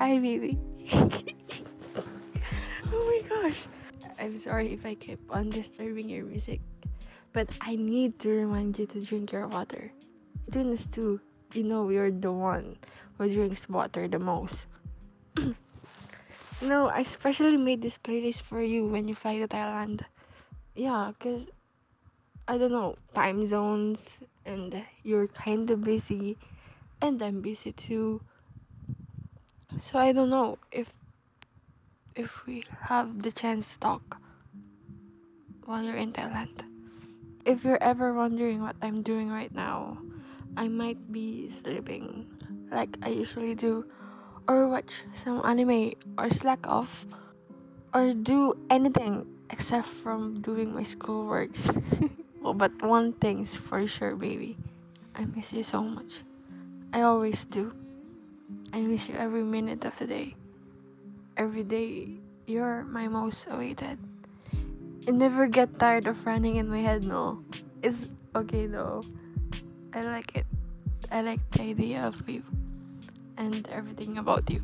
Hi, baby. oh my gosh. I'm sorry if I keep on disturbing your music, but I need to remind you to drink your water. Students, too, you know you're the one who drinks water the most. no, I specially made this playlist for you when you fly to Thailand. Yeah, because I don't know, time zones, and you're kind of busy, and I'm busy too. So I don't know if if we have the chance to talk while you're in Thailand. If you're ever wondering what I'm doing right now, I might be sleeping like I usually do, or watch some anime, or slack off, or do anything except from doing my schoolworks. but one thing's for sure, baby. I miss you so much. I always do. I miss you every minute of the day. Every day, you're my most awaited. I never get tired of running in my head, no. It's okay though. I like it. I like the idea of you and everything about you.